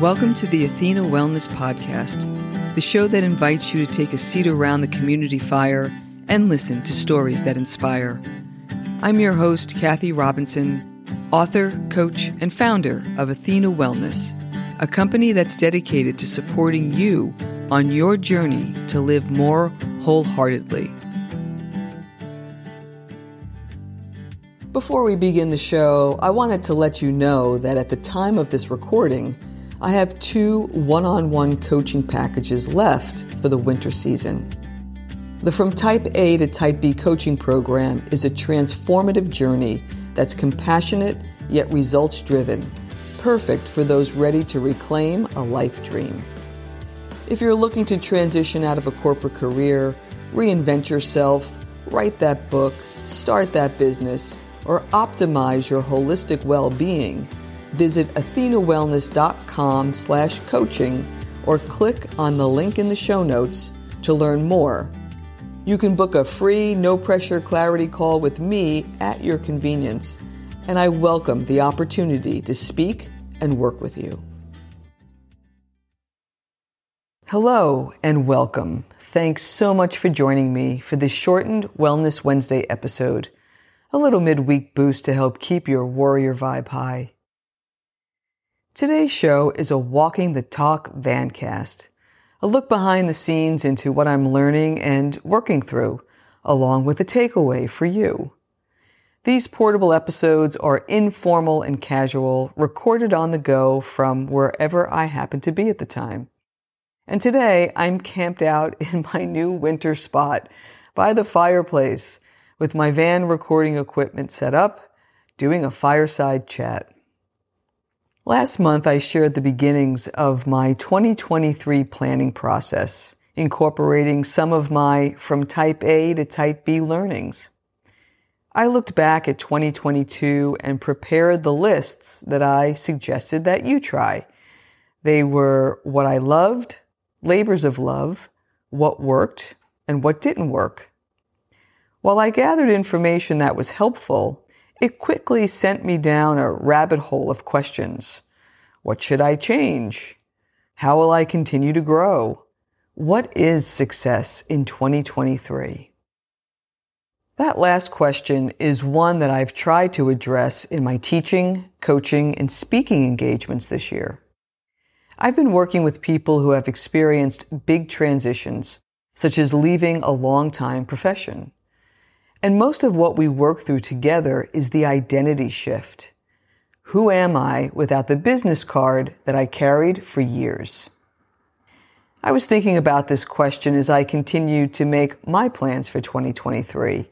Welcome to the Athena Wellness Podcast, the show that invites you to take a seat around the community fire and listen to stories that inspire. I'm your host, Kathy Robinson, author, coach, and founder of Athena Wellness, a company that's dedicated to supporting you on your journey to live more wholeheartedly. Before we begin the show, I wanted to let you know that at the time of this recording, I have two one on one coaching packages left for the winter season. The From Type A to Type B coaching program is a transformative journey that's compassionate yet results driven, perfect for those ready to reclaim a life dream. If you're looking to transition out of a corporate career, reinvent yourself, write that book, start that business, or optimize your holistic well being, visit athenawellness.com slash coaching or click on the link in the show notes to learn more. You can book a free, no pressure clarity call with me at your convenience, and I welcome the opportunity to speak and work with you. Hello and welcome. Thanks so much for joining me for this shortened Wellness Wednesday episode, a little midweek boost to help keep your warrior vibe high. Today's show is a Walking the Talk Vancast, a look behind the scenes into what I'm learning and working through, along with a takeaway for you. These portable episodes are informal and casual, recorded on the go from wherever I happen to be at the time. And today I'm camped out in my new winter spot by the fireplace with my van recording equipment set up, doing a fireside chat. Last month, I shared the beginnings of my 2023 planning process, incorporating some of my from type A to type B learnings. I looked back at 2022 and prepared the lists that I suggested that you try. They were what I loved, labors of love, what worked, and what didn't work. While I gathered information that was helpful, it quickly sent me down a rabbit hole of questions. What should I change? How will I continue to grow? What is success in 2023? That last question is one that I've tried to address in my teaching, coaching, and speaking engagements this year. I've been working with people who have experienced big transitions, such as leaving a long-time profession. And most of what we work through together is the identity shift. Who am I without the business card that I carried for years? I was thinking about this question as I continued to make my plans for 2023,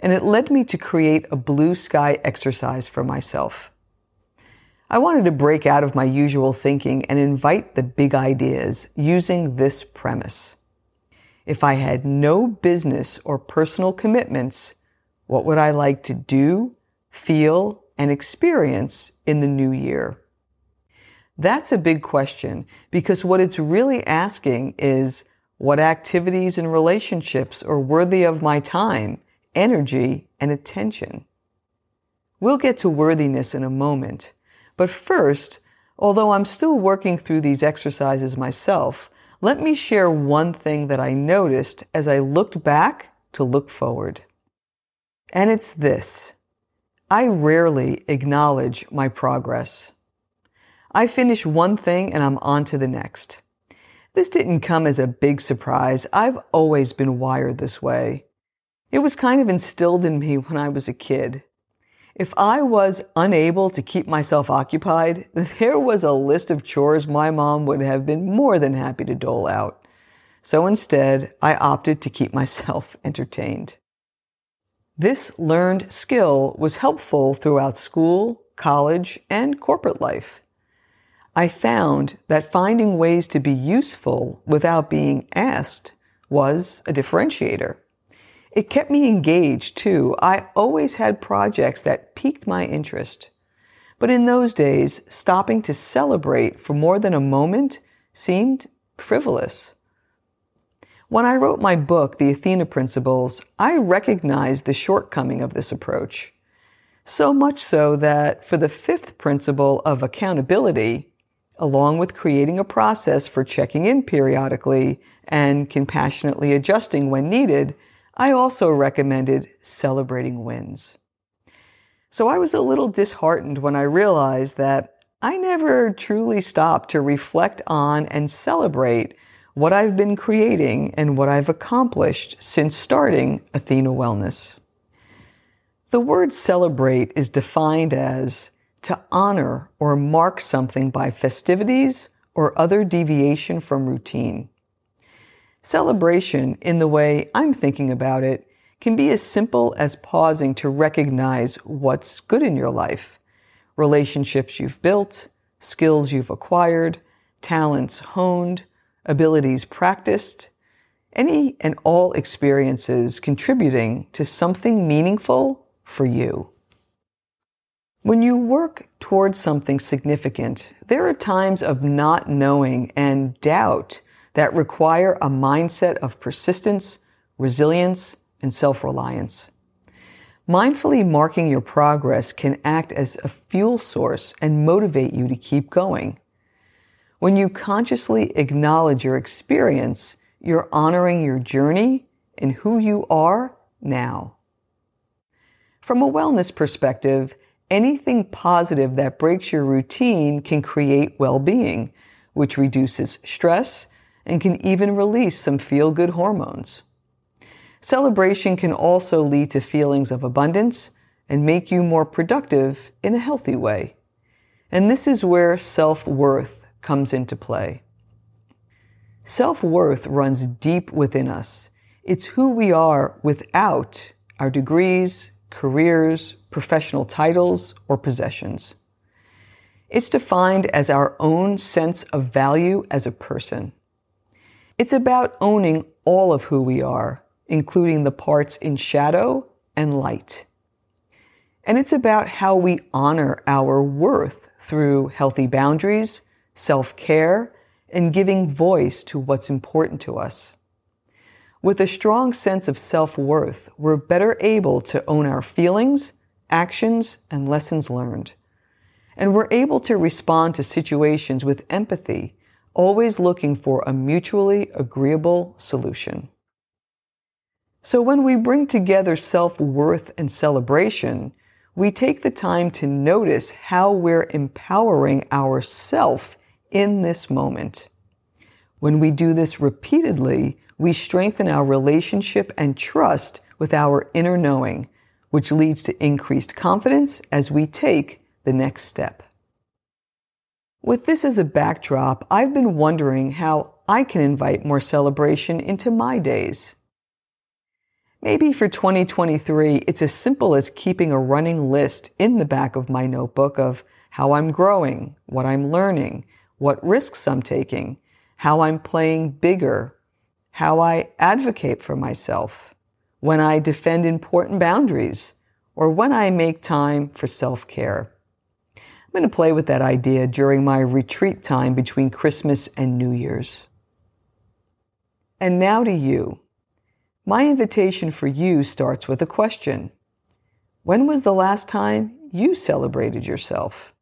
and it led me to create a blue sky exercise for myself. I wanted to break out of my usual thinking and invite the big ideas using this premise. If I had no business or personal commitments, what would I like to do, feel, and experience in the new year? That's a big question because what it's really asking is what activities and relationships are worthy of my time, energy, and attention. We'll get to worthiness in a moment, but first, although I'm still working through these exercises myself, let me share one thing that I noticed as I looked back to look forward. And it's this. I rarely acknowledge my progress. I finish one thing and I'm on to the next. This didn't come as a big surprise. I've always been wired this way. It was kind of instilled in me when I was a kid. If I was unable to keep myself occupied, there was a list of chores my mom would have been more than happy to dole out. So instead, I opted to keep myself entertained. This learned skill was helpful throughout school, college, and corporate life. I found that finding ways to be useful without being asked was a differentiator. It kept me engaged too. I always had projects that piqued my interest. But in those days, stopping to celebrate for more than a moment seemed frivolous. When I wrote my book, The Athena Principles, I recognized the shortcoming of this approach. So much so that for the fifth principle of accountability, along with creating a process for checking in periodically and compassionately adjusting when needed, I also recommended celebrating wins. So I was a little disheartened when I realized that I never truly stopped to reflect on and celebrate what I've been creating and what I've accomplished since starting Athena Wellness. The word celebrate is defined as to honor or mark something by festivities or other deviation from routine. Celebration, in the way I'm thinking about it, can be as simple as pausing to recognize what's good in your life relationships you've built, skills you've acquired, talents honed, abilities practiced, any and all experiences contributing to something meaningful for you. When you work towards something significant, there are times of not knowing and doubt that require a mindset of persistence, resilience, and self-reliance. Mindfully marking your progress can act as a fuel source and motivate you to keep going. When you consciously acknowledge your experience, you're honoring your journey and who you are now. From a wellness perspective, anything positive that breaks your routine can create well-being, which reduces stress and can even release some feel-good hormones. Celebration can also lead to feelings of abundance and make you more productive in a healthy way. And this is where self-worth comes into play. Self-worth runs deep within us. It's who we are without our degrees, careers, professional titles, or possessions. It's defined as our own sense of value as a person. It's about owning all of who we are, including the parts in shadow and light. And it's about how we honor our worth through healthy boundaries, self-care, and giving voice to what's important to us. With a strong sense of self-worth, we're better able to own our feelings, actions, and lessons learned. And we're able to respond to situations with empathy, always looking for a mutually agreeable solution. So when we bring together self-worth and celebration, we take the time to notice how we're empowering ourself in this moment. When we do this repeatedly, we strengthen our relationship and trust with our inner knowing, which leads to increased confidence as we take the next step. With this as a backdrop, I've been wondering how I can invite more celebration into my days. Maybe for 2023, it's as simple as keeping a running list in the back of my notebook of how I'm growing, what I'm learning, what risks I'm taking, how I'm playing bigger, how I advocate for myself, when I defend important boundaries, or when I make time for self-care. I'm going to play with that idea during my retreat time between Christmas and New Year's. And now to you. My invitation for you starts with a question. When was the last time you celebrated yourself?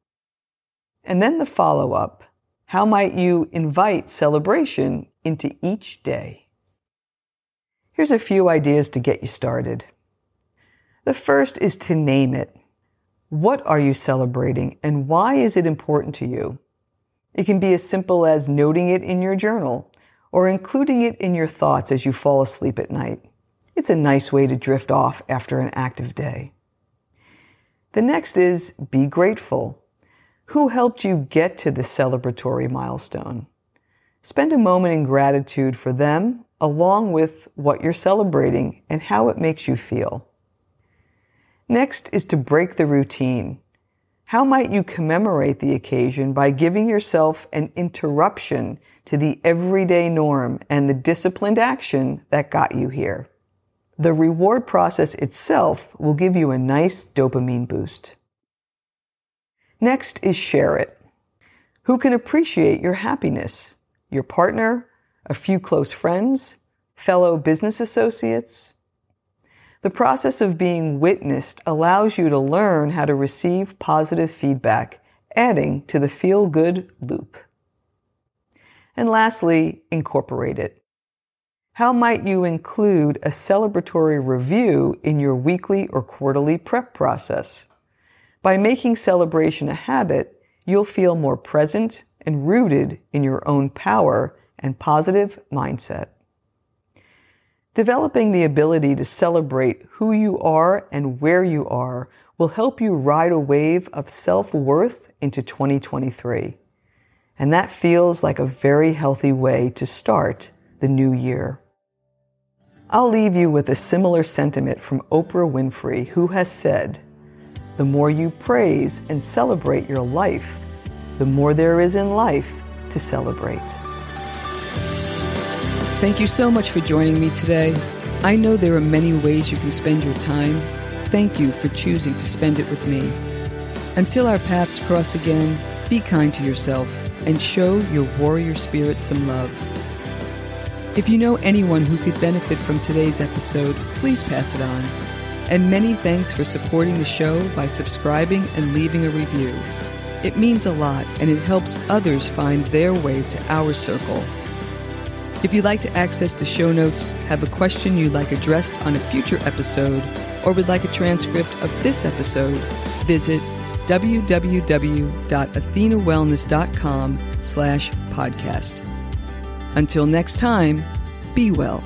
And then the follow up. How might you invite celebration into each day? Here's a few ideas to get you started. The first is to name it. What are you celebrating and why is it important to you? It can be as simple as noting it in your journal or including it in your thoughts as you fall asleep at night. It's a nice way to drift off after an active day. The next is be grateful. Who helped you get to this celebratory milestone? Spend a moment in gratitude for them along with what you're celebrating and how it makes you feel. Next is to break the routine. How might you commemorate the occasion by giving yourself an interruption to the everyday norm and the disciplined action that got you here? The reward process itself will give you a nice dopamine boost. Next is share it. Who can appreciate your happiness? Your partner, a few close friends, fellow business associates. The process of being witnessed allows you to learn how to receive positive feedback adding to the feel good loop. And lastly, incorporate it. How might you include a celebratory review in your weekly or quarterly prep process? By making celebration a habit, you'll feel more present and rooted in your own power and positive mindset. Developing the ability to celebrate who you are and where you are will help you ride a wave of self worth into 2023. And that feels like a very healthy way to start the new year. I'll leave you with a similar sentiment from Oprah Winfrey, who has said, The more you praise and celebrate your life, the more there is in life to celebrate. Thank you so much for joining me today. I know there are many ways you can spend your time. Thank you for choosing to spend it with me. Until our paths cross again, be kind to yourself and show your warrior spirit some love. If you know anyone who could benefit from today's episode, please pass it on. And many thanks for supporting the show by subscribing and leaving a review. It means a lot and it helps others find their way to our circle. If you'd like to access the show notes, have a question you'd like addressed on a future episode, or would like a transcript of this episode, visit www.athenawellness.com slash podcast. Until next time, be well.